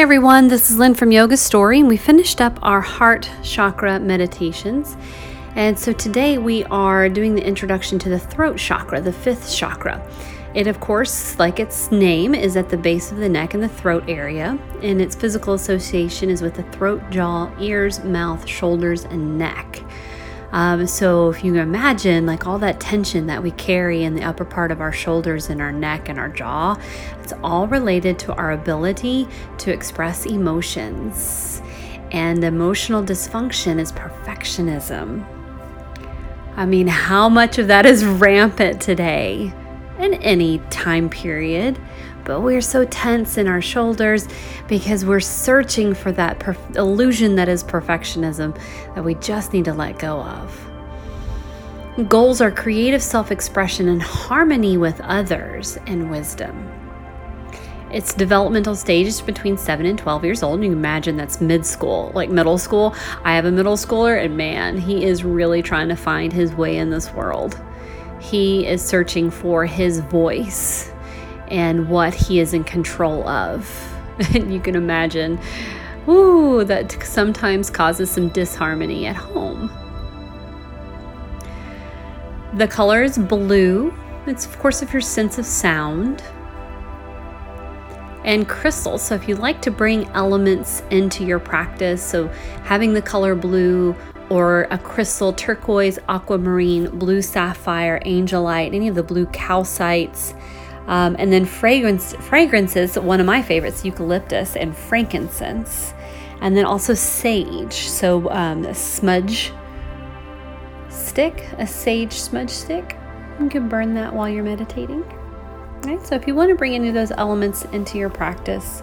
Hi, everyone. This is Lynn from Yoga Story, and we finished up our heart chakra meditations. And so today we are doing the introduction to the throat chakra, the fifth chakra. It, of course, like its name, is at the base of the neck and the throat area, and its physical association is with the throat, jaw, ears, mouth, shoulders, and neck. Um, so if you imagine like all that tension that we carry in the upper part of our shoulders and our neck and our jaw, it's all related to our ability to express emotions. And emotional dysfunction is perfectionism. I mean, how much of that is rampant today in any time period? But we're so tense in our shoulders because we're searching for that illusion that is perfectionism that we just need to let go of. Goals are creative self expression and harmony with others and wisdom. It's developmental stages between 7 and 12 years old. You imagine that's mid school, like middle school. I have a middle schooler, and man, he is really trying to find his way in this world. He is searching for his voice and what he is in control of. And you can imagine, ooh, that sometimes causes some disharmony at home. The color is blue. It's, of course, of your sense of sound. And crystals. So, if you like to bring elements into your practice, so having the color blue or a crystal, turquoise, aquamarine, blue sapphire, angelite, any of the blue calcites, um, and then fragrance, fragrances, one of my favorites, eucalyptus and frankincense. And then also sage. So um, a smudge stick, a sage smudge stick. You can burn that while you're meditating. Right? So if you want to bring any of those elements into your practice,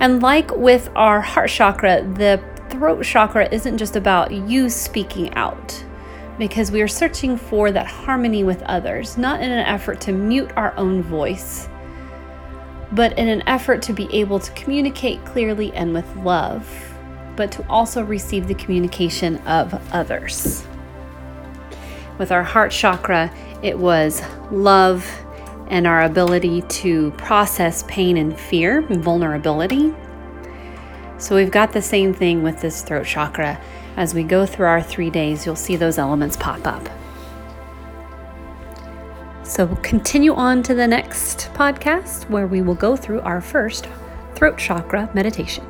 and like with our heart chakra, the throat chakra isn't just about you speaking out because we are searching for that harmony with others, not in an effort to mute our own voice, but in an effort to be able to communicate clearly and with love, but to also receive the communication of others. With our heart chakra, it was love and our ability to process pain and fear and vulnerability. So we've got the same thing with this throat chakra as we go through our three days, you'll see those elements pop up. So continue on to the next podcast where we will go through our first throat chakra meditation.